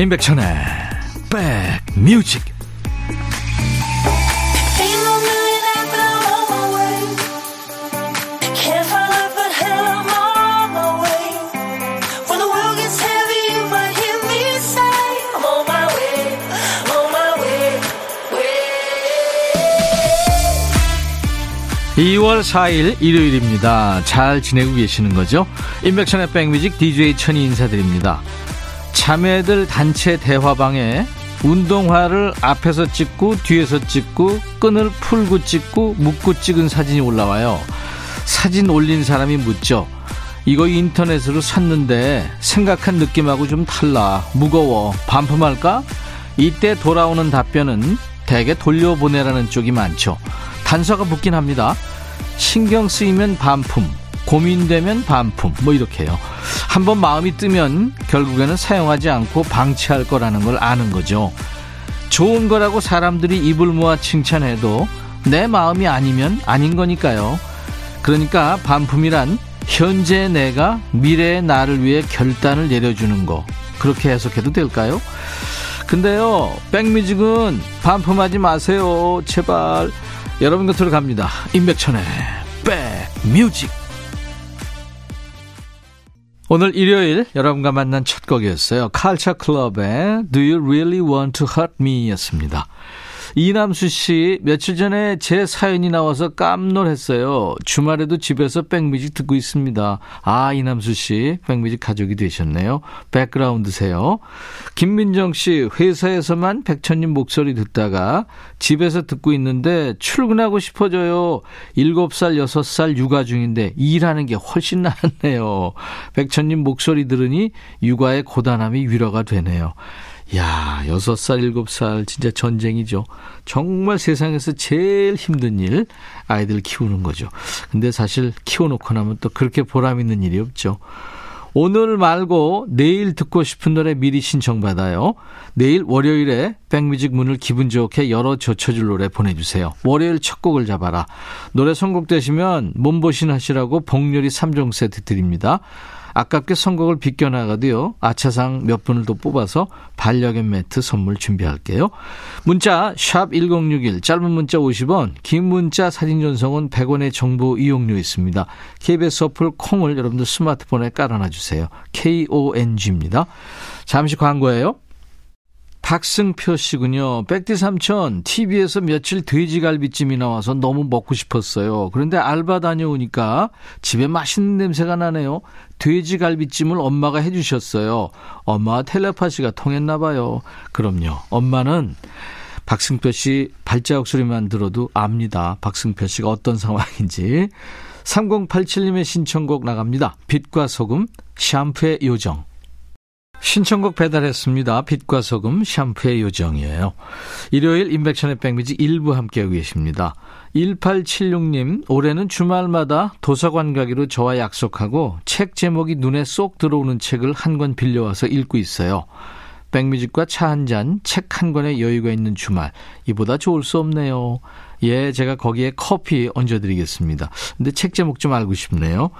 임백천의 백뮤직. (2월 4일) 일요일입니다. 잘 지내고 계시는 거죠? 임백천의 백뮤직 DJ 천이 인사드립니다 자매들 단체 대화방에 운동화를 앞에서 찍고 뒤에서 찍고 끈을 풀고 찍고 묶고 찍은 사진이 올라와요. 사진 올린 사람이 묻죠. 이거 인터넷으로 샀는데 생각한 느낌하고 좀 달라. 무거워. 반품할까? 이때 돌아오는 답변은 대개 돌려보내라는 쪽이 많죠. 단서가 붙긴 합니다. 신경 쓰이면 반품, 고민되면 반품 뭐 이렇게요. 한번 마음이 뜨면 결국에는 사용하지 않고 방치할 거라는 걸 아는 거죠. 좋은 거라고 사람들이 입을 모아 칭찬해도 내 마음이 아니면 아닌 거니까요. 그러니까 반품이란 현재 내가 미래의 나를 위해 결단을 내려주는 거. 그렇게 해석해도 될까요? 근데요, 백뮤직은 반품하지 마세요. 제발. 여러분 곁으로 갑니다. 임백천의 백뮤직. 오늘 일요일 여러분과 만난 첫 곡이었어요. 칼차 클럽의 Do You Really Want to Hurt Me 였습니다. 이남수 씨, 며칠 전에 제 사연이 나와서 깜놀했어요. 주말에도 집에서 백뮤직 듣고 있습니다. 아, 이남수 씨, 백뮤직 가족이 되셨네요. 백그라운드세요. 김민정 씨, 회사에서만 백천님 목소리 듣다가 집에서 듣고 있는데 출근하고 싶어져요. 7살, 6살 육아 중인데 일하는 게 훨씬 낫네요. 백천님 목소리 들으니 육아의 고단함이 위로가 되네요. 야, 여섯 살 일곱 살 진짜 전쟁이죠. 정말 세상에서 제일 힘든 일, 아이들 키우는 거죠. 근데 사실 키워놓고 나면 또 그렇게 보람 있는 일이 없죠. 오늘 말고 내일 듣고 싶은 노래 미리 신청받아요. 내일 월요일에 백뮤직 문을 기분 좋게 열어 젖혀줄 노래 보내주세요. 월요일 첫 곡을 잡아라. 노래 선곡되시면 몸보신 하시라고 복렬이 3종 세트 드립니다. 아깝게 선곡을 비껴나가도요. 아차상 몇 분을 더 뽑아서 반려견 매트 선물 준비할게요. 문자 샵1061 짧은 문자 50원 긴 문자 사진 전송은 100원의 정보 이용료 있습니다. KBS 어플 콩을 여러분들 스마트폰에 깔아놔 주세요. KONG입니다. 잠시 광고예요. 박승표 씨군요. 백디 삼촌, TV에서 며칠 돼지갈비찜이 나와서 너무 먹고 싶었어요. 그런데 알바 다녀오니까 집에 맛있는 냄새가 나네요. 돼지갈비찜을 엄마가 해주셨어요. 엄마와 텔레파시가 통했나 봐요. 그럼요. 엄마는 박승표 씨 발자국 소리만 들어도 압니다. 박승표 씨가 어떤 상황인지. 3087님의 신청곡 나갑니다. 빛과 소금, 샴푸의 요정. 신청곡 배달했습니다. 빛과 소금 샴푸의 요정이에요. 일요일 인백션의 백미지 일부 함께하고 계십니다. 1876님, 올해는 주말마다 도서관 가기로 저와 약속하고 책 제목이 눈에 쏙 들어오는 책을 한 권 빌려와서 읽고 있어요. 백뮤직과 차 한 잔, 책 한 권에 여유가 있는 주말. 이보다 좋을 수 없네요. 예, 제가 거기에 커피 얹어드리겠습니다. 근데 책 제목 좀 알고 싶네요.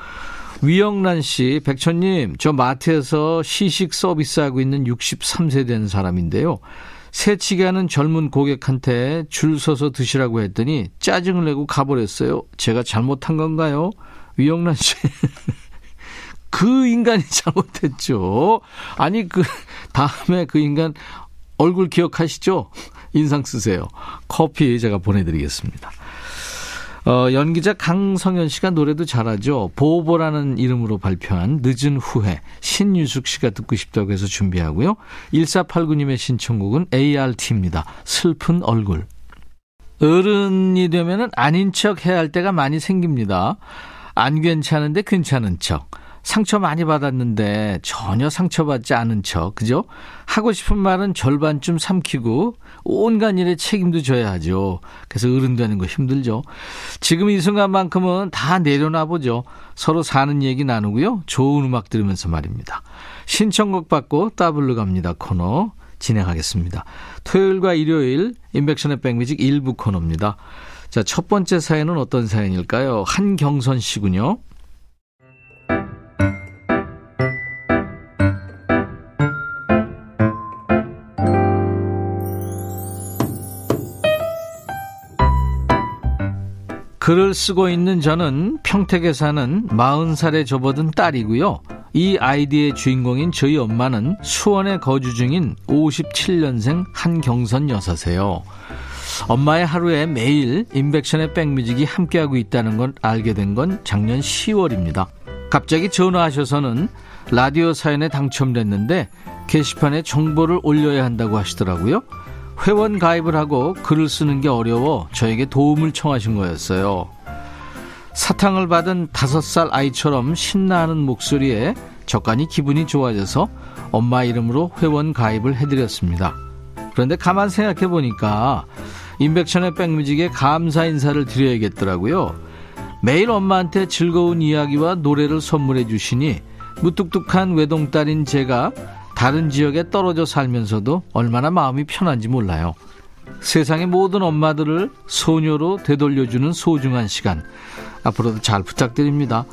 위영란 씨, 백천님, 저 마트에서 시식 서비스하고 있는 63세 된 사람인데요. 새치기 하는 젊은 고객한테 줄 서서 드시라고 했더니 짜증을 내고 가버렸어요. 제가 잘못한 건가요? 위영란 씨. 그 인간이 잘못했죠. 아니, 그, 다음에 그 인간 얼굴 기억하시죠? 인상 쓰세요. 커피 제가 보내드리겠습니다. 어, 연기자 강성현 씨가 노래도 잘하죠. 보보라는 이름으로 발표한 늦은 후회. 신유숙 씨가 듣고 싶다고 해서 준비하고요. 1489님의 신청곡은 ART입니다. 슬픈 얼굴. 어른이 되면은 아닌 척 해야 할 때가 많이 생깁니다. 안 괜찮은데 괜찮은 척. 상처 많이 받았는데 전혀 상처받지 않은 척, 그죠? 하고 싶은 말은 절반쯤 삼키고 온갖 일에 책임도 져야 하죠. 그래서 어른 되는 거 힘들죠. 지금 이 순간만큼은 다 내려놔 보죠. 서로 사는 얘기 나누고요. 좋은 음악 들으면서 말입니다. 신청곡 받고 따블로 갑니다. 코너 진행하겠습니다. 토요일과 일요일 인백션의 백뮤직 일부 코너입니다. 자, 첫 번째 사연은 어떤 사연일까요? 한경선 씨군요. 글을 쓰고 있는 저는 평택에 사는 40살에 접어든 딸이고요. 이 아이디의 주인공인 저희 엄마는 수원에 거주 중인 57년생 한경선 여사세요. 엄마의 하루에 매일 인백션의 백뮤직이 함께하고 있다는 걸 알게 된 건 작년 10월입니다. 갑자기 전화하셔서는 라디오 사연에 당첨됐는데 게시판에 정보를 올려야 한다고 하시더라고요. 회원 가입을 하고 글을 쓰는 게 어려워 저에게 도움을 청하신 거였어요. 사탕을 받은 다섯 살 아이처럼 신나는 목소리에 적간이 기분이 좋아져서 엄마 이름으로 회원 가입을 해드렸습니다. 그런데 가만 생각해 보니까 인백천의 백뮤직에 감사 인사를 드려야겠더라고요. 매일 엄마한테 즐거운 이야기와 노래를 선물해 주시니 무뚝뚝한 외동딸인 제가 다른 지역에 떨어져 살면서도 얼마나 마음이 편한지 몰라요. 세상의 모든 엄마들을 소녀로 되돌려주는 소중한 시간. 앞으로도 잘 부탁드립니다.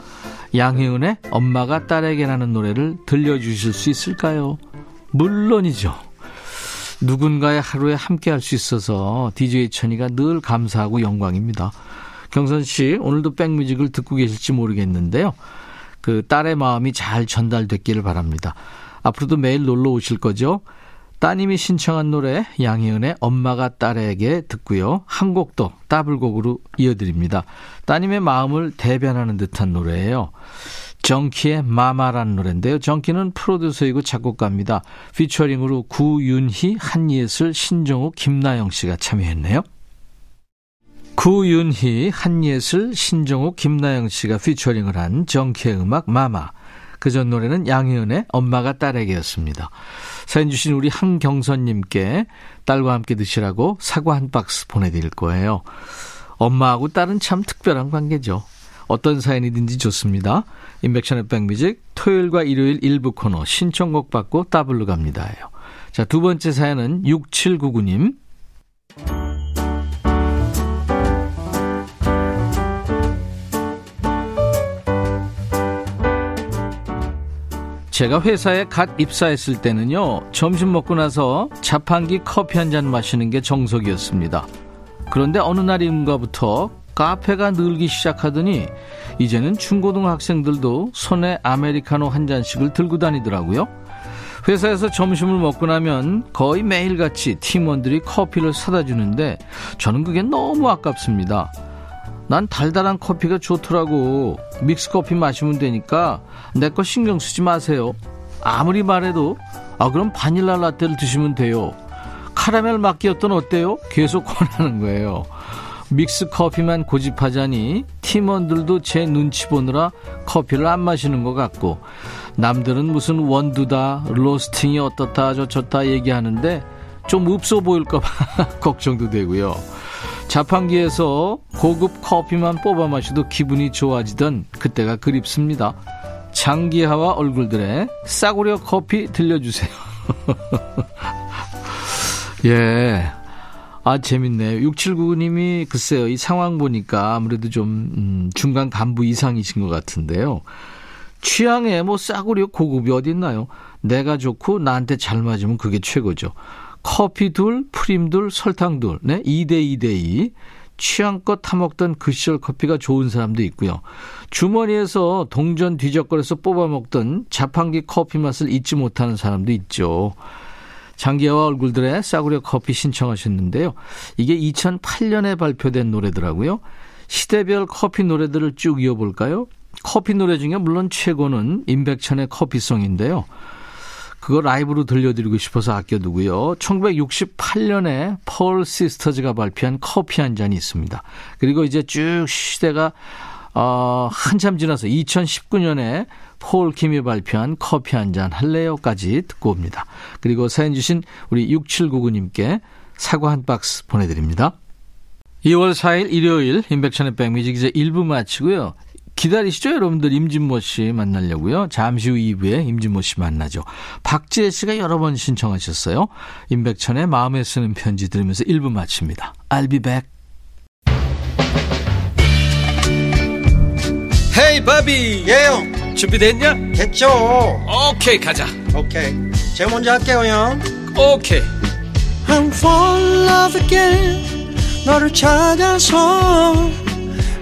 양혜은의 엄마가 딸에게라는 노래를 들려주실 수 있을까요? 물론이죠. 누군가의 하루에 함께 할 수 있어서 DJ 천이가 늘 감사하고 영광입니다. 경선 씨, 오늘도 백뮤직을 듣고 계실지 모르겠는데요. 그 딸의 마음이 잘 전달됐기를 바랍니다. 앞으로도 매일 놀러 오실 거죠? 따님이 신청한 노래 양희은의 엄마가 딸에게 듣고요. 한 곡도 더블곡으로 이어드립니다. 따님의 마음을 대변하는 듯한 노래예요. 정키의 마마라는 노래인데요. 정키는 프로듀서이고 작곡가입니다. 피처링으로 구윤희, 한예슬, 신정우, 김나영 씨가 참여했네요. 구윤희, 한예슬, 신정우, 김나영 씨가 피처링을 한 정키의 음악 마마. 그 전 노래는 양희은의 엄마가 딸에게였습니다. 사연 주신 우리 한경선님께 딸과 함께 드시라고 사과 한 박스 보내드릴 거예요. 엄마하고 딸은 참 특별한 관계죠. 어떤 사연이든지 좋습니다. 임백천의 백뮤직 토요일과 일요일 일부 코너 신청곡 받고 따블로 갑니다예요. 자, 두 번째 사연은 6799님. 제가 회사에 갓 입사했을 때는요, 점심 먹고 나서 자판기 커피 한 잔 마시는 게 정석이었습니다. 그런데 어느 날인가부터 카페가 늘기 시작하더니 이제는 중고등학생들도 손에 아메리카노 한 잔씩을 들고 다니더라고요. 회사에서 점심을 먹고 나면 거의 매일같이 팀원들이 커피를 사다 주는데 저는 그게 너무 아깝습니다. 난 달달한 커피가 좋더라고. 믹스 커피 마시면 되니까 내 거 신경 쓰지 마세요. 아무리 말해도 아 그럼 바닐라 라떼를 드시면 돼요. 카라멜 마끼였던 어때요? 계속 권하는 거예요. 믹스 커피만 고집하자니 팀원들도 제 눈치 보느라 커피를 안 마시는 것 같고 남들은 무슨 원두다 로스팅이 어떻다 저쩌다 얘기하는데 좀 없어 보일까봐 걱정도 되고요. 자판기에서 고급 커피만 뽑아 마셔도 기분이 좋아지던 그때가 그립습니다. 장기하와 얼굴들의 싸구려 커피 들려주세요. 예. 아, 재밌네요. 6799님이 글쎄요, 이 상황 보니까 아무래도 좀, 음, 중간 간부 이상이신 것 같은데요. 취향에 뭐 싸구려 고급이 어딨나요? 내가 좋고 나한테 잘 맞으면 그게 최고죠. 커피 둘, 프림 둘, 설탕 둘, 네? 2대 2대 2. 취향껏 타먹던 그 시절 커피가 좋은 사람도 있고요. 주머니에서 동전 뒤적거려서 뽑아먹던 자판기 커피 맛을 잊지 못하는 사람도 있죠. 장기하와 얼굴들의 싸구려 커피 신청하셨는데요. 이게 2008년에 발표된 노래더라고요. 시대별 커피 노래들을 쭉 이어볼까요? 커피 노래 중에 물론 최고는 임백천의 커피송인데요. 그거 라이브로 들려드리고 싶어서 아껴두고요. 1968년에 펄 시스터즈가 발표한 커피 한 잔이 있습니다. 그리고 이제 쭉 시대가 어, 한참 지나서 2019년에 폴 킴이 발표한 커피 한 잔 할래요까지 듣고 옵니다. 그리고 사연 주신 우리 6799님께 사과 한 박스 보내드립니다. 2월 4일 일요일 인백션의 백뮤직 이제 1부 마치고요. 기다리시죠, 여러분들. 임진모 씨 만나려고요. 잠시 후 2부에 임진모 씨 만나죠. 박지혜 씨가 여러 번 신청하셨어요. 임백천의 마음에 쓰는 편지 들으면서 1부 마칩니다. I'll be back. 헤이 바비 예영 준비됐냐? 됐죠 오케이 가자 오케이 제가 먼저 할게요 형 오케이 I'm fall in love again 너를 찾아서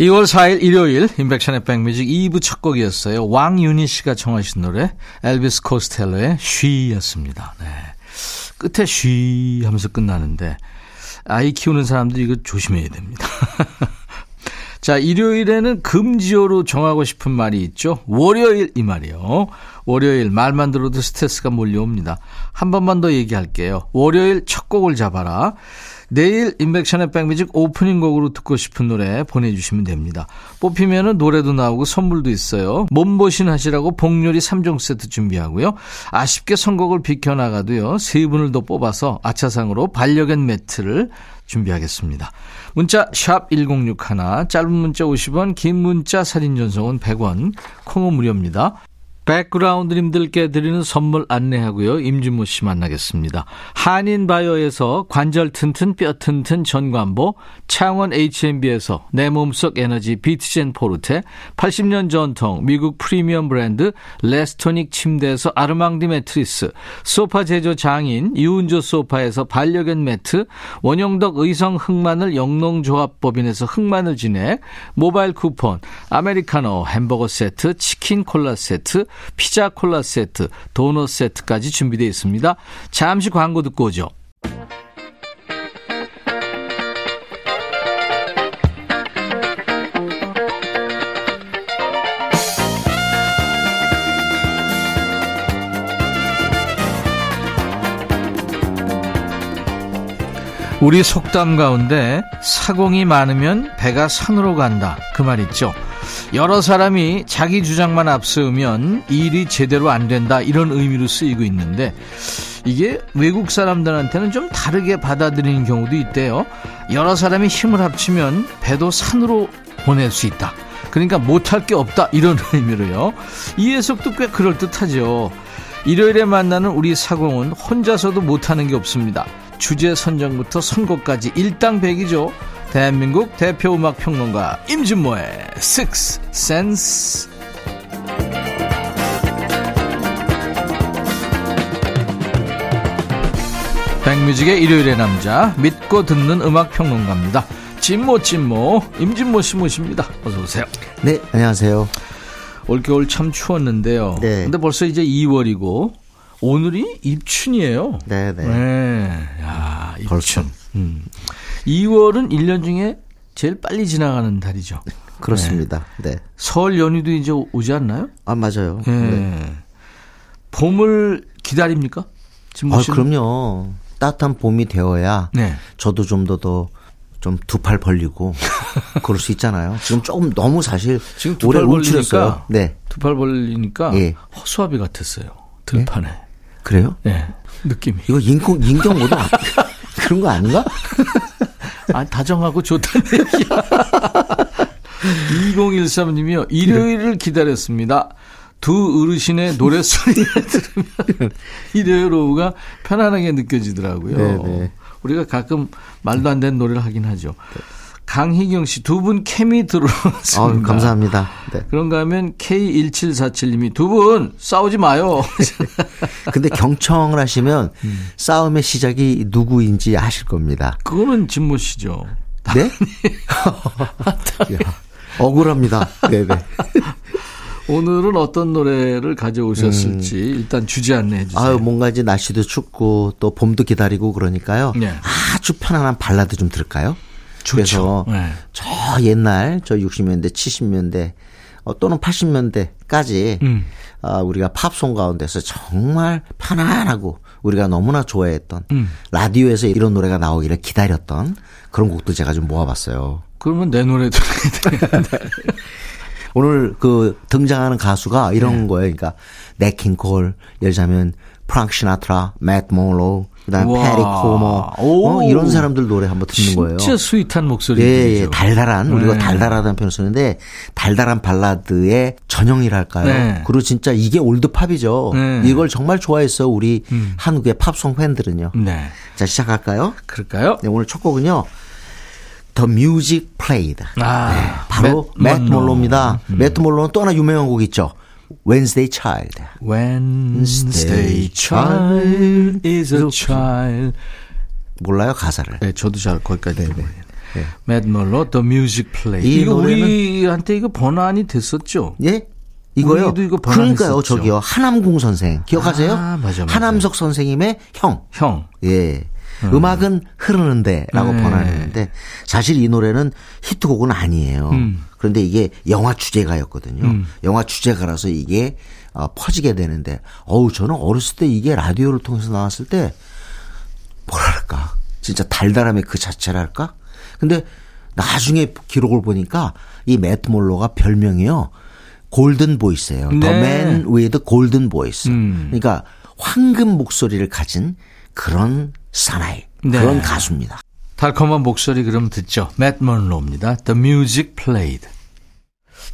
2월 4일 일요일 인백션의 백뮤직 2부 첫 곡이었어요. 왕윤희 씨가 청하신 노래 엘비스 코스텔로의 쉬였습니다. 네. 끝에 쉬 하면서 끝나는데 아이 키우는 사람들 이거 조심해야 됩니다. 자, 일요일에는 금지어로 정하고 싶은 말이 있죠. 월요일 이 말이요. 월요일 말만 들어도 스트레스가 몰려옵니다. 한 번만 더 얘기할게요. 월요일 첫 곡을 잡아라. 내일 인백션의 백뮤직 오프닝 곡으로 듣고 싶은 노래 보내주시면 됩니다. 뽑히면 노래도 나오고 선물도 있어요. 몸보신 하시라고 복요리 3종 세트 준비하고요. 아쉽게 선곡을 비켜나가도요. 세 분을 더 뽑아서 아차상으로 반려견 매트를 준비하겠습니다. 문자 1061, 짧은 문자 50원, 긴 문자 사진 전송은 100원, 콩은 무료입니다. 백그라운드님들께 드리는 선물 안내하고요. 임진모 씨 만나겠습니다. 한인바이오에서 관절 튼튼 뼈 튼튼 전관보, 창원 H&B에서 내 몸속 에너지 비트젠 포르테, 80년 전통 미국 프리미엄 브랜드 레스토닉 침대에서 아르망디 매트리스, 소파 제조 장인 이운조 소파에서 반려견 매트, 원형덕 의성 흑마늘 영농조합법인에서 흑마늘 진액, 모바일 쿠폰, 아메리카노 햄버거 세트, 치킨 콜라 세트, 피자 콜라 세트, 도넛 세트까지 준비되어 있습니다. 잠시 광고 듣고 오죠. 우리 속담 가운데 사공이 많으면 배가 산으로 간다 그 말 있죠. 여러 사람이 자기 주장만 앞세우면 일이 제대로 안 된다 이런 의미로 쓰이고 있는데 이게 외국 사람들한테는 좀 다르게 받아들이는 경우도 있대요. 여러 사람이 힘을 합치면 배도 산으로 보낼 수 있다. 그러니까 못할 게 없다 이런 의미로요. 이 해석도 꽤 그럴듯하죠. 일요일에 만나는 우리 사공은 혼자서도 못하는 게 없습니다. 주제 선정부터 선곡까지 일당백이죠. 대한민국 대표 음악 평론가 임진모의 Six Sense. 백뮤직의 일요일의 남자 믿고 듣는 음악 평론가입니다. 진모 진모 임진모 씨 모십니다. 어서 오세요. 네, 안녕하세요. 올겨울 참 추웠는데요. 네. 근데 벌써 이제 2월이고 오늘이 입춘이에요. 네, 네. 네. 야, 입춘. 벌써. 음. 2월은 1년 중에 제일 빨리 지나가는 달이죠. 그렇습니다. 네. 설 연휴도 이제 오지 않나요? 아, 맞아요. 예. 네. 봄을 기다립니까? 진모 아? 그럼요. 따뜻한 봄이 되어야 네. 저도 좀 더 더 좀 두 팔 벌리고 그럴 수 있잖아요. 지금 조금 너무 사실 지금 두 오래 팔 움츠렸어요. 벌리니까 네. 두 팔 벌리니까 예. 허수아비 같았어요. 들판에. 그래요? 네. 느낌이. 이거 인공 인경 모드 아- 그런 거 아닌가? 아, 다정하고 좋다는 얘기야. 2013님이요. 일요일을 기다렸습니다. 두 어르신의 노랫소리 들으면 일요일 오후가 편안하게 느껴지더라고요. 네네. 우리가 가끔 말도 안 되는 노래를 하긴 하죠. 강희경 씨, 두 분 케미 들어왔습니다. 아, 감사합니다. 네. 그런가 하면 K1747님이 두 분 싸우지 마요. 근데 경청을 하시면 싸움의 시작이 누구인지 아실 겁니다. 그거는 진모 씨죠. 네? 야, 억울합니다. 네네. 오늘은 어떤 노래를 가져오셨을지 일단 주제 안내해 주세요. 음. 아유, 뭔가 이제 날씨도 춥고 또 봄도 기다리고 그러니까요. 네. 아주 편안한 발라드 좀 들을까요? 그래서 네. 저 옛날 저 60년대, 70년대 어, 또는 80년대까지 음. 아, 우리가 팝송 가운데서 정말 편안하고 우리가 너무나 좋아했던 음. 라디오에서 이런 노래가 나오기를 기다렸던 그런 곡들 제가 좀 모아봤어요. 그러면 내 노래도. 오늘 그 등장하는 가수가 이런 네. 거예요. 그러니까 냇킹콜 예를 들자면 프랑크 시나트라, 맷 먼로, 그다음에 와. 페리 코모 오. 어, 이런 사람들 노래 한번 듣는 거예요. 진짜 sweet한 목소리죠. 예, 예, 달달한 우리가 네. 달달하다는 표현을 쓰는데 달달한 발라드의 전형이랄까요. 네. 그리고 진짜 이게 올드 팝이죠. 네. 이걸 정말 좋아했어요. 우리 한국의 팝송 팬들은요. 네. 자 시작할까요? 그럴까요? 네, 오늘 첫 곡은요. The Music Played. 아, 네, 바로 맷 맷 몰로. 몰로입니다. 맷 몰로는 또 하나 유명한 곡 있죠. Wednesday Child. Wednesday child is a child. 몰라요 가사를. 네, 저도 잘 거기까지 모르겠네요. Mad Mullo, The Music Play. 이 이거 노래는- 우리한테 이거 번안이 됐었죠? 예? 이거요. 이거 그러니까요, 번안했었죠. 저기요. 하남궁 선생 기억하세요? 아, 맞아, 맞아. 하남석 선생님의 형. 형. 예. 음. 악은 흐르는데라고 네. 번안했는데 사실 이 노래는 히트곡은 아니에요. 음. 그런데 이게 영화 주제가였거든요. 영화 주제가라서 이게 어, 퍼지게 되는데 어우 저는 어렸을 때 이게 라디오를 통해서 나왔을 때 뭐랄까 진짜 달달함의 그 자체랄까? 근데 나중에 기록을 보니까 이 매트 몰로가 별명이요. 골든 보이스예요. 네. The Man with Golden Voice. 음. 그러니까 황금 목소리를 가진 그런 사나이 네. 그런 가수입니다. 달콤한 목소리 그럼 듣죠. Matt Monroe입니다. The Music Played.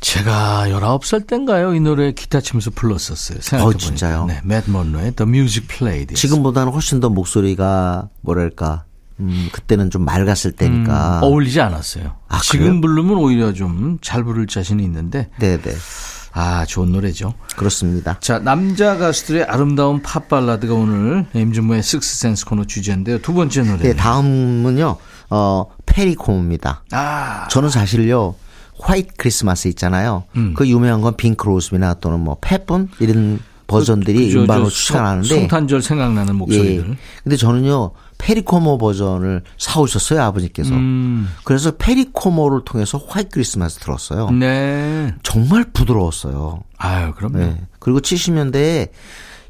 제가 19살 땐가요? 이 노래 기타 치면서 불렀었어요. 생각해보니까. 어, 진짜요? 네, Matt Monroe의 The Music Played. 지금보다는 훨씬 더 목소리가 뭐랄까 음, 그때는 좀 맑았을 때니까. 어울리지 않았어요. 아, 지금 그래요? 부르면 오히려 좀 잘 부를 자신이 있는데 네네 아 좋은 노래죠. 그렇습니다. 자 남자 가수들의 아름다운 팝 발라드가 오늘 임진모의 식스센스 코너 주제인데요. 두 번째 노래. 네, 다음은요 어 페리 코모입니다. 아 저는 사실요 White Christmas 있잖아요. 음. 그 유명한 건 빙 크로스비나 또는 뭐 팻 분 이런 버전들이 그저 음반으로 저 추천하는데 성- 성탄절 생각나는 목소리들. 예. 근데 저는요 페리코모 버전을 사오셨어요 아버지께서. 음, 그래서 페리코모를 통해서 화이트 크리스마스 들었어요. 네. 정말 부드러웠어요. 아유 그럼요. 네. 그리고 70년대에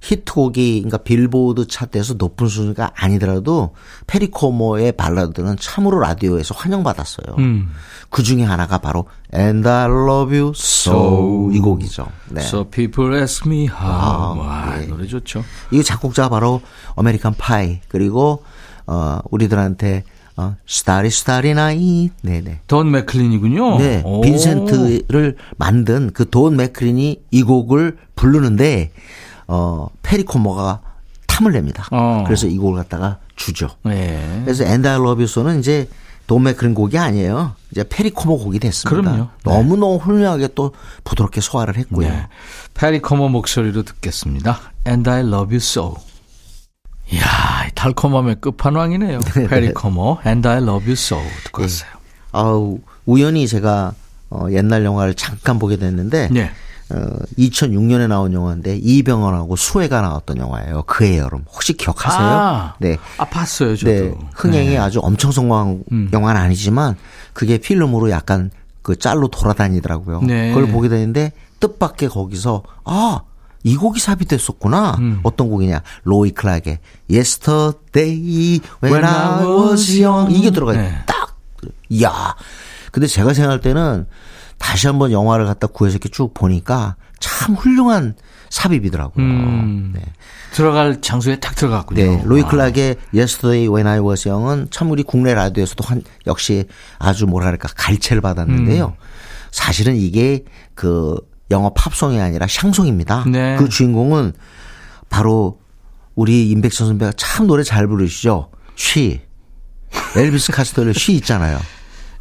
히트곡이 그러니까 빌보드 차트에서 높은 순위가 아니더라도 페리코모의 발라드는 참으로 라디오에서 환영받았어요. 음. 그 중에 하나가 바로 And I Love You So 이 곡이죠. 네. So people ask me how. 아, 와 예. 노래 좋죠. 이 작곡자가 바로 American Pie 그리고 어 우리들한테 어 Starry Starry Night 네네. 돈 맥클린이군요. 네, 오. 빈센트를 만든 그 돈 맥클린이 이 곡을 부르는데 어 페리 코모가 탐을 냅니다. 어. 그래서 이 곡을 갖다가 주죠. 네. 그래서 Love You는 이제 돈 맥클린 곡이 아니에요. 이제 페리 코모 곡이 됐습니다. 그럼요. 네. 너무너무 훌륭하게 또 부드럽게 소화를 했고요. 네. 페리 코모 목소리로 듣겠습니다. And I love you so. 이야, 이 달콤함의 끝판왕이네요. 페리 코모, And I love you so. 듣고 왔어요. 아우, 우연히 제가 어, 옛날 영화를 잠깐 보게 됐는데 네. 어, 2006년에 나온 영화인데 이병헌하고 수혜가 나왔던 영화예요. 그해 여름. 혹시 기억하세요? 아, 네. 아, 봤어요, 저도. 네. 흥행이 네. 아주 엄청 성공한 음. 영화는 아니지만 그게 필름으로 약간 그 짤로 돌아다니더라고요. 네. 그걸 보게 되는데 뜻밖의 거기서 아, 이 곡이 삽입됐었구나. 음. 어떤 곡이냐? 로이 클락의 Yesterday When, When I Was Young. 이게 들어가요. 네. 딱. 이야. 근데 제가 생각할 때는 다시 한번 영화를 갖다 구해서 이렇게 쭉 보니까 참 훌륭한 삽입이더라고요. 음. 네. 들어갈 장소에 딱 들어갔군요. 네, 로이 아. 클락의 Yesterday When I Was Young은 참 우리 국내 라디오에서도 한, 역시 아주 뭐랄까 갈채를 받았는데요. 음. 사실은 이게 그 영어 팝송이 아니라 샹송입니다. 네. 그 주인공은 바로 우리 임백천 선배가 참 노래 잘 부르시죠. 쉬. 엘비스 카스텔의 쉬 있잖아요.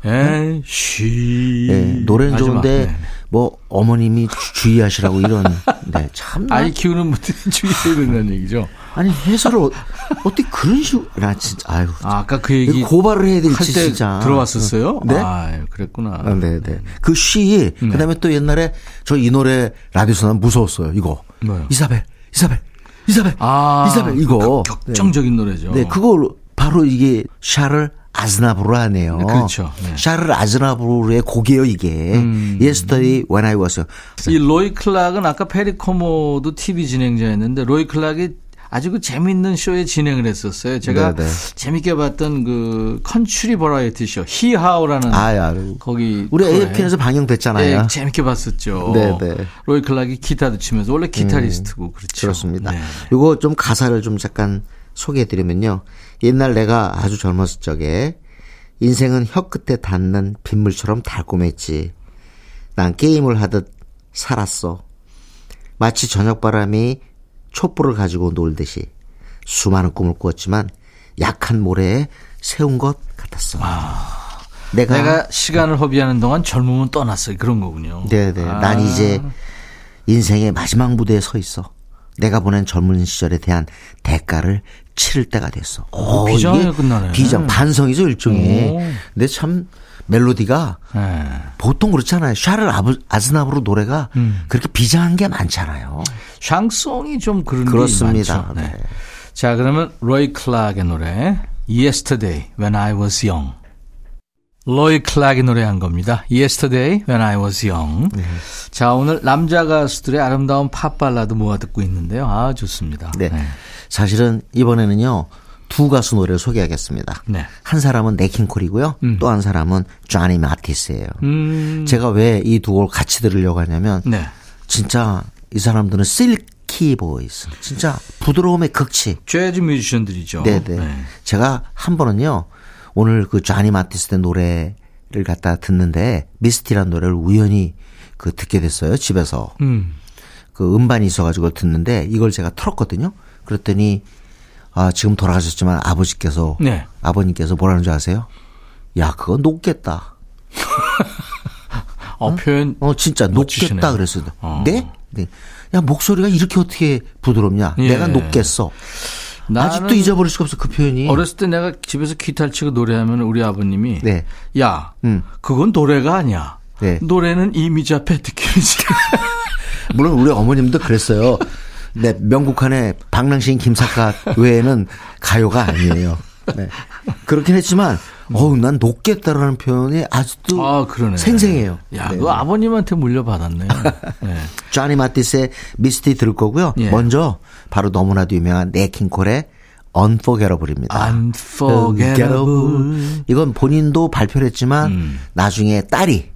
에, 쉬. 네, 노래는 마지막. 좋은데 네. 뭐 어머님이 주- 주의하시라고 이런 네, 참 아이 키우는 분들이 주의해야 된다는 얘기죠. 아니 해설을 어, 어떻게 그런 식으로 나 진짜 아유 아, 아까 그 얘기 고발을 해야 될지 진짜 들어왔었어요? 네? 아, 그랬구나. 아, 네, 네. 그 She, 그 다음에 또 옛날에 저 이 노래 라디오에서 난 무서웠어요. 이거. 뭐요? 이사벨, 이사벨, 이사벨, 아, 이사벨, 이거. 격- 격정적인 노래죠. 네, 그거 바로 이게 샤를 아즈나브르하네요. 네, 그렇죠. 네. 샤를 아즈나브르의 곡이에요, 이게. 음. Yesterday When I Was. 이 로이 클락은 아까 페리 코모도 TV 진행자였는데 로이 클락이 아주 그 재밌는 쇼에 진행을 했었어요. 제가 네네. 재밌게 봤던 그 컨츄리 버라이어티 쇼 Hee Haw라는 아야. 거기 우리 AFN에서 방영됐잖아요. 네, 재밌게 봤었죠. 네네. 로이 클락이 기타도 치면서 원래 기타리스트고 그렇죠. 그렇습니다. 네. 요거 좀 가사를 좀 잠깐 소개해드리면요. 옛날 내가 아주 젊었을 적에 인생은 혀 끝에 닿는 빗물처럼 달콤했지. 난 게임을 하듯 살았어. 마치 저녁바람이 촛불을 가지고 놀듯이 수많은 꿈을 꾸었지만 약한 모래에 세운 것 같았어. 내가, 내가 시간을 허비하는 동안 젊음은 떠났어요. 그런 거군요. 네네. 아. 난 이제 인생의 마지막 무대에 서 있어. 내가 보낸 젊은 시절에 대한 대가를 치를 때가 됐어. 오, 비장하게 이게 끝나네. 비장, 반성이죠, 일종의. 오. 근데 참 멜로디가 네. 보통 그렇잖아요. 샤를 아즈나브로 노래가 음. 그렇게 비장한 게 많잖아요. 샹송이 좀 그런 그렇습니다. 게 많죠. 네. 네. 자, 그러면 로이 클락의 노래 Yesterday When I Was Young. 로이 클락이 노래한 겁니다. Yesterday When I Was Young. 네. 자, 오늘 남자 가수들의 아름다운 팝 발라드 모아 듣고 있는데요. 아, 좋습니다. 네. 사실은 이번에는요, 두 가수 노래를 소개하겠습니다. 네. 한 사람은 냇 킹 콜이고요. 또한 사람은 쟈니 마티스예요. 음. 제가 왜 이 두 곡을 같이 들으려고 하냐면 네. 진짜 이 사람들은 silky voice. 진짜 부드러움의 극치. 재즈 뮤지션들이죠. 네네. 제가 한 번은요, 오늘 그 쟈니 마티스의 노래를 갖다 듣는데, Misty라는 노래를 우연히 그 듣게 됐어요, 집에서. 음. 그 음반이 있어가지고 듣는데, 이걸 제가 틀었거든요. 그랬더니, 아, 지금 돌아가셨지만 아버지께서, 네. 아버님께서 뭐라는 줄 아세요? 야, 그거 녹겠다. 어, 표현 어, 진짜 멋지시네요. 녹겠다 그랬어요. 어. 네? 네. 야, 목소리가 이렇게 어떻게 부드럽냐? 예. 내가 녹겠어. 아직도 잊어버릴 수가 없어, 그 표현이. 어렸을 때 내가 집에서 기타를 치고 노래하면 우리 아버님이 네. 야, 음. 그건 노래가 아니야. 네. 노래는 이미자 패트킴이지. 물론 우리 어머님도 그랬어요. 네, 명곡한의 박랑신 김사카 외에는 가요가 아니에요. 네. 그렇긴 했지만, 어우, 난 녹겠다라는 표현이 아직도 아, 그러네. 생생해요. 야, 네. 그거 아버님한테 물려받았네. 네. 쟈니 마티스의 미스티 들을 거고요. 예. 먼저 바로 너무나도 유명한 네킹콜의 Unforgettable입니다. Unforgettable. 이건 본인도 발표를 했지만 음. 나중에 딸이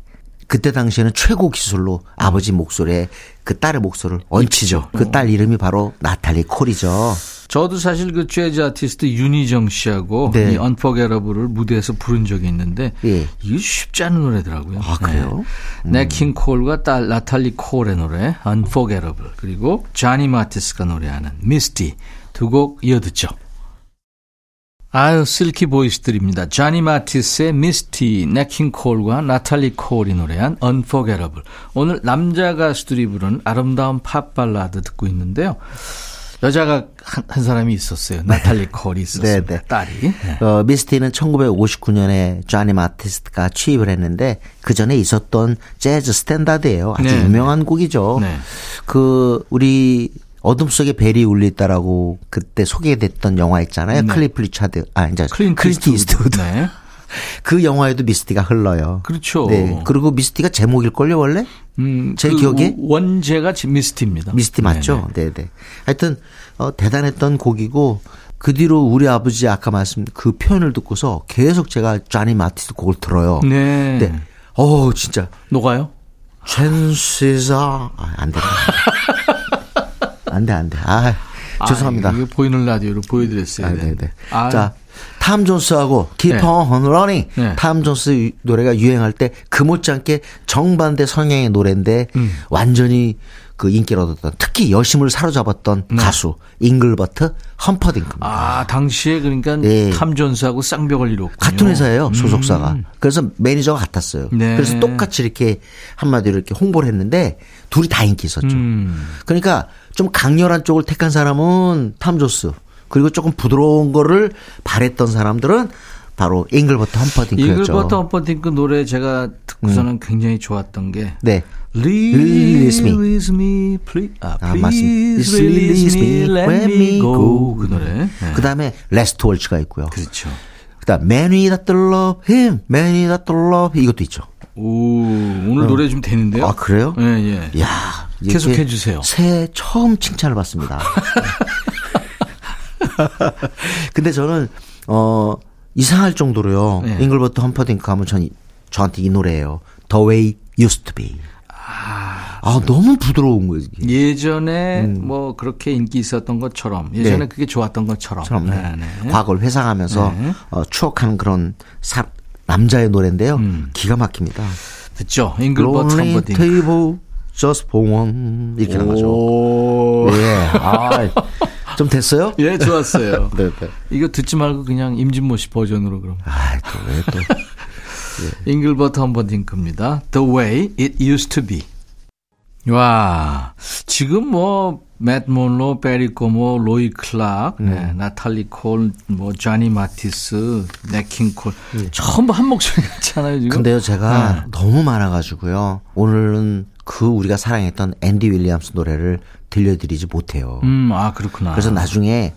그때 당시에는 최고 기술로 아버지 목소리에 그 딸의 목소리를 얹히죠. 그 딸 이름이 바로 나탈리 콜이죠. 저도 사실 그 재즈 아티스트 윤희정 씨하고 네. 이 Unforgettable을 무대에서 부른 적이 있는데 예. 이게 쉽지 않은 노래더라고요. 아, 그래요? 네. 냇 킹 콜과 딸 나탈리 콜의 노래 Unforgettable 그리고 자니 마티스가 노래하는 Misty 두곡 이어 듣죠. 아유 silky voice들입니다. 자니 마티스의 Misty, 냇 킹 콜과 나탈리 콜이 노래한 Unforgettable. 오늘 남자 가수들이 부른 아름다운 팝 발라드 듣고 있는데요. 여자가 한, 한 사람이 있었어요. 나탈리 콜이 있었어요. 네, 네. 딸이. 네. 어, Misty는 1959년에 쟈니 마티스가 취입을 했는데 그 전에 있었던 재즈 스탠다드예요. 아주 네, 유명한 곡이죠. 네. 그 우리 어둠 속에 벨이 울리다라고 그때 소개됐던 영화 있잖아요. 클리프 리차드 아 이제 클린트 클린트 이스트우드. 네. 그 영화에도 미스티가 흘러요. 그렇죠. 네. 그리고 미스티가 제목일 걸요 원래? 음, 제 그 기억에? 원제가 지- 미스티입니다. 미스티 맞죠? 네, 네. 하여튼 어, 대단했던 곡이고 그 뒤로 우리 아버지 아까 말씀 그 표현을 듣고서 계속 제가 쟈니 마티스 곡을 들어요. 네. 네. 네. 어, 진짜 녹아요? 챈시사 아, 안 돼. 안 돼, 안 돼. 아, 죄송합니다. 아, 이거 보이는 라디오로 보여드렸어야 아, 돼. 네, 네. 아, 자, 탐 존스하고 Keep 네. on Running. 네. 탐 존스 유- 노래가 유행할 때 그 못지않게 정반대 성향의 노래인데 음. 완전히 그 인기를 얻었던 특히 여심을 사로잡았던 가수 잉글버트 험퍼딩크입니다. 네. 아, 당시에 그러니까 네. 탐 존스하고 쌍벽을 이뤘군요. 같은 회사예요 소속사가. 그래서 매니저가 같았어요. 음. 네. 그래서 똑같이 이렇게 한마디로 이렇게 홍보를 했는데 둘이 다 인기 있었죠. 음. 그러니까 좀 강렬한 쪽을 택한 사람은 탐 존스 그리고 조금 부드러운 거를 바랬던 사람들은 바로 잉글버트 험퍼딩크였죠. 잉글버트 험퍼딩크 노래 제가 듣고서는 굉장히 좋았던 게 네. Release me. release me, please. 아, 아, please 맞습니다. release me, let me go. 그 노래. 네. 그 다음에 Last Waltz가 있고요. 그렇죠. 그 다음 Man Without Love, Man Without Love 이것도 있죠. 오, 오늘 노래 좀 되는데요? 아 그래요? 예, 예. 야 계속 해 주세요. 새해 처음 칭찬을 받습니다. 근데 저는 어 이상할 정도로요. 네. 잉글버트 험퍼딩크 하면 전 이- 저한테 이 노래예요. The Way Used to Be. 아, 너무 부드러운 거예요. 이게. 예전에 뭐 그렇게 인기 있었던 것처럼 예전에 음. 네. 그게 좋았던 것처럼. 처럼 네. 네, 네. 과거를 회상하면서 네. 어, 추억하는 그런 사, 남자의 노래인데요. 음. 기가 막힙니다. 듣죠. 잉글버트 table just for one 이렇게 하는 거죠. 오. 예. 아, 좀 됐어요? 예, 좋았어요. 네, 네. 이거 듣지 말고 그냥 임진모 씨 버전으로 그럼. 아, 또 왜 또. 잉글버트 험퍼딩크입니다. The way it used to be. 와, 지금 뭐, 맷 몬로, 페리 코모, 로이 클락, 네, 나탈리 콜, 뭐, 쟈니 마티스, 네킹 콜. 전부 한 목소리 같잖아요, 지금. 근데요, 제가 네. 너무 많아가지고요. 오늘은 그 우리가 사랑했던 앤디 윌리엄스 노래를 들려드리지 못해요. 음, 아, 그렇구나. 그래서 나중에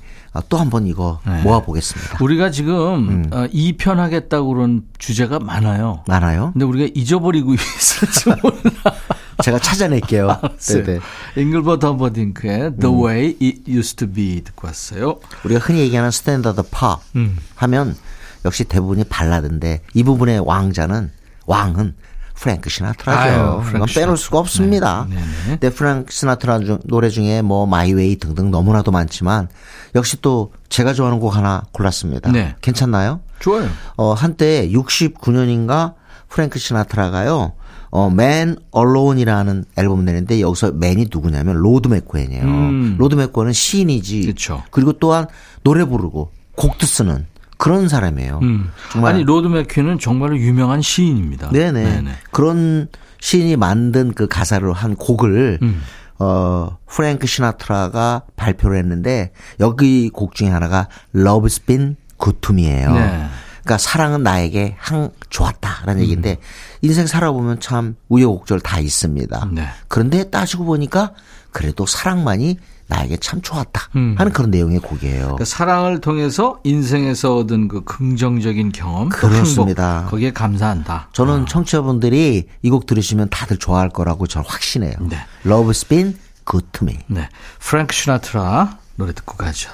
또 한번 이거 네. 모아보겠습니다. 우리가 지금 음. 어, 2편 하겠다고 그런 주제가 많아요. 많아요? 근데 우리가 잊어버리고 있을지 몰라. 제가 찾아낼게요. 네네. 잉글버트 험버딩크의 The 음. Way It Used to Be 듣고 왔어요. 우리가 흔히 얘기하는 스탠다드 팝 음. 하면 역시 대부분이 발라드인데 이 부분의 왕자는 왕은 프랭크 시나트라죠. 이건 빼놓을. 수가 없습니다. 네, 네, 네. 근데 프랭크 시나트라 중- 노래 중에 뭐 My Way 등등 너무나도 많지만 역시 또 제가 좋아하는 곡 하나 골랐습니다. 네. 괜찮나요? 좋아요. 어, 한때 69년인가 프랭크 시나트라가요. 어, Man Alone이라는 앨범을 내는데 여기서 Man이 누구냐면 로드 맥코엔이에요. 음. 로드 맥코엔은 시인이지. 그쵸. 리고 또한 노래 부르고 곡도 쓰는 그런 사람이에요. 음. 정말 아니 로드 맥퀸은 정말로 유명한 시인입니다. 네네. 그런 시인이 만든 그 가사를 한 곡을 음. 어 프랭크 시나트라가 발표를 했는데 여기 곡 중에 하나가 Love's Been Good to Me예요. 네. 그러니까 사랑은 나에게 항상 좋았다라는 음. 얘기인데 인생 살아보면 참 우여곡절 다 있습니다. 네. 그런데 따지고 보니까 그래도 사랑만이 나에게 참 좋았다 음. 하는 그런 내용의 곡이에요. 그러니까 사랑을 통해서 인생에서 얻은 그 긍정적인 경험, 그 그렇습니다. 행복, 거기에 감사한다. 저는 청취자분들이 이 곡 들으시면 다들 좋아할 거라고 저는 확신해요. 네. Love's been good to me. 네, 프랭크 시나트라 노래 듣고 가죠.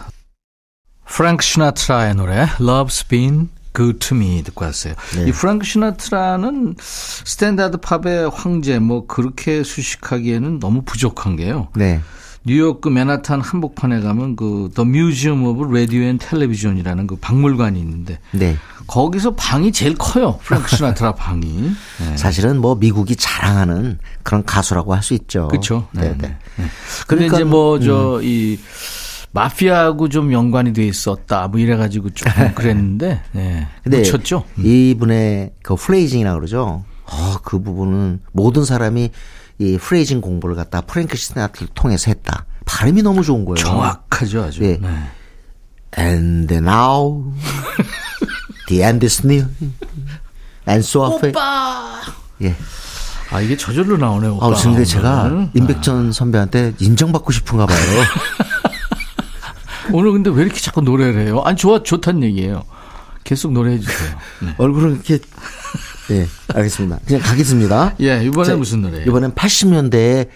프랭크 시나트라의 노래 Love's Been Good to Me 듣고 왔어요. 네. 이 프랭크 시나트라는 스탠다드 팝의 황제 뭐 그렇게 수식하기에는 너무 부족한 게요. 네. 뉴욕 그 맨하탄 한복판에 가면 그 The Museum of Radio and Television이라는 그 박물관이 있는데 네. 거기서 방이 제일 커요. 프랭크 시나트라 방이. 네. 사실은 뭐 미국이 자랑하는 그런 가수라고 할 수 있죠. 그렇죠. 네, 네, 네. 그러니까, 이제 뭐 저이 마피아하고 좀 연관이 돼 있었다 뭐 이래 가지고 좀 그랬는데 네. 근데 묻혔죠. 이분의 그 프레이징이라 그러죠. 어, 그 부분은 모든 사람이 이 프레이징 공부를 갖다 프랭크 시나트를 통해서 했다. 발음이 너무 좋은 거예요. 정확하죠 아주. 네. 네. And now the end is near. And so 오빠. 예. 아 이게 저절로 나오네요. 오빠. 아, 근데 제가 오늘. 임백천 선배한테 인정받고 싶은가 봐요. 오늘 근데 왜 이렇게 자꾸 노래를 해요? 아니 좋아 좋다는 얘기예요. 계속 노래해 주세요. 네. 얼굴은 이렇게 예, 알겠습니다. 그냥 가겠습니다. 예 이번에 자, 무슨 노래예요? 이번엔 80년대의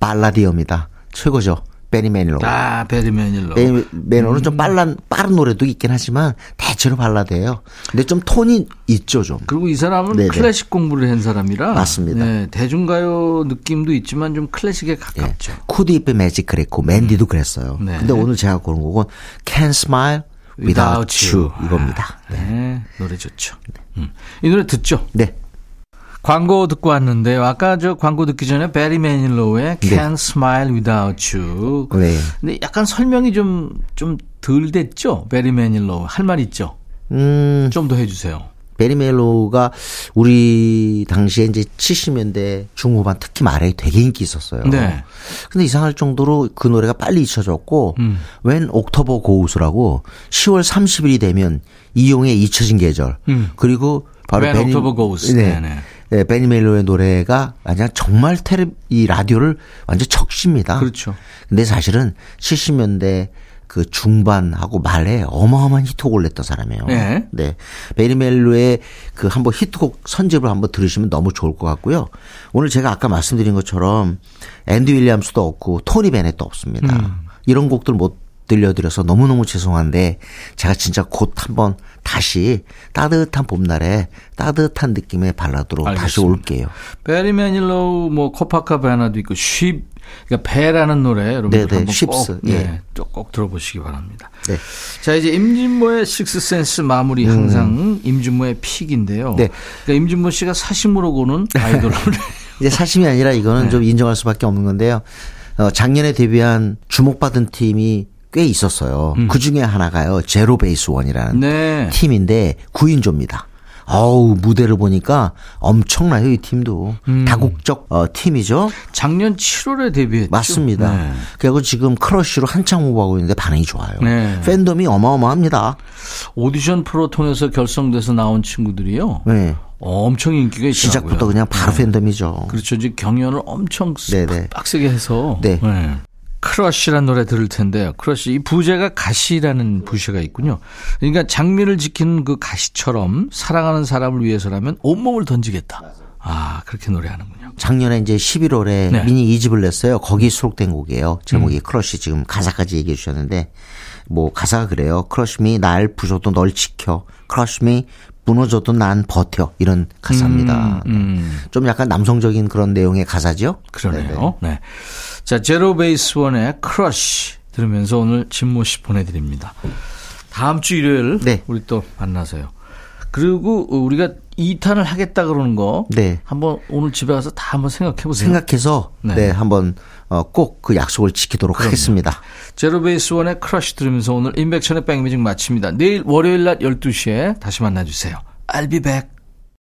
발라디어입니다. 최고죠. 베니 매닐로. 아 베리 매닐로. 베니 매닐로는 좀 빠른 빠른 노래도 있긴 하지만 대체로 발라드예요. 근데 좀 톤이 있죠, 좀. 그리고 이 사람은 네네. 클래식 공부를 한 사람이라 맞습니다. 네, 대중가요 느낌도 있지만 좀 클래식에 가깝죠. 쿠디프 매직 그랬고 맨디도 그랬어요. 네. 근데 오늘 제가 고른 곡은 Can't Smile Without, You 이겁니다. 네, 노래 좋죠. 음. 이 노래 듣죠? 네. 광고 듣고 왔는데요. 아까 저 광고 듣기 전에 베리 매닐로의 Can't Smile Without You. 네. 근데 약간 설명이 좀 좀 덜 됐죠? 베리 매닐로 할말 있죠? 음, 좀 더 해주세요. 베리 멜로가 우리 당시에 이제 70년대 중후반 특히 말에 되게 인기 있었어요. 네. 근데 이상할 정도로 그 노래가 빨리 잊혀졌고 음. 웬 옥토버 고우스라고 10월 30일이 되면 이용의 잊혀진 계절 음. 그리고 바로 When October Goes. 네. 네네. 네, 베니 멜로의 노래가 완전 정말 테레 이 라디오를 완전 적십니다. 그렇죠. 근데 사실은 70년대 그 중반하고 말에 어마어마한 히트곡을 냈던 사람이에요. 네. 네. 베리 멜로의 그 한번 히트곡 선집을 한번 들으시면 너무 좋을 것 같고요. 오늘 제가 아까 말씀드린 것처럼 앤디 윌리엄스도 없고 토니 베넷도 없습니다. 음. 이런 곡들 못 들려드려서 너무너무 죄송한데 제가 진짜 곧 한번 다시 따뜻한 봄날에 따뜻한 느낌의 발라드로 다시 알겠습니다. 올게요. 베리 매닐로우 뭐 코파카바나도 있고 Ships 그러니까 배라는 노래 여러분들 네네, 한번 Ships, 꼭, 예. 네, 또 꼭 들어보시기 바랍니다. 네. 자 이제 임진모의 식스센스 마무리 항상 임진모의 pick인데요. 음. 네. 그러니까 임진모 씨가 사심으로 고는 아이돌 노래. 이제 사심이 아니라 이거는 네. 좀 인정할 수밖에 없는 건데요. 어, 작년에 데뷔한 주목받은 팀이 꽤 있었어요. 그 중에 하나가요. 제로 베이스 원이라는 음. 네. 팀인데 9인조입니다. 어우, 무대를 보니까 엄청나요, 이 팀도. 음. 다국적 어, 팀이죠. 작년 7월에 데뷔했죠. 맞습니다. 네. 그리고 지금 크러쉬로 한창 홍보하고 있는데 반응이 좋아요. 네. 팬덤이 어마어마합니다. 오디션 프로 통해서 결성돼서 나온 친구들이요. 네. 엄청 인기가 있더라고요. 시작부터 그냥 바로 네. 팬덤이죠. 그렇죠. 이제 경연을 엄청 네네. 빡세게 해서. 네. Crush라는 노래 들을 텐데요. Crush 이 부제가 가시라는 부제가 있군요. 그러니까 장미를 지키는 그 가시처럼 사랑하는 사람을 위해서라면 온몸을 던지겠다. 아 그렇게 노래하는군요. 작년에 이제 11월에 네. 미니 2집을 냈어요. 거기 수록된 곡이에요. 제목이 Crush 지금 가사까지 얘기해 주셨는데 뭐 가사가 그래요. Crush me 날 부셔도 널 지켜. Crush me 무너져도 난 버텨. 이런 가사입니다. 음, 좀 약간 남성적인 그런 내용의 가사죠. 그러네요. 네. 자 제로 베이스 원의 Crush 들으면서 오늘 진모 씨 보내드립니다. 다음 주 일요일 네. 우리 또 만나서요. 그리고 우리가 2탄을 하겠다 그러는 거 네. 한번 오늘 집에 가서 다 한번 생각해 보세요. 생각해서 네. 네, 한번 어, 꼭 그 약속을 지키도록 하겠습니다. 제로베이스 원의 Crush 들으면서 오늘 임백천의 백뮤직 마칩니다. 내일 월요일 낮 12시에 다시 만나 주세요. I'll be back.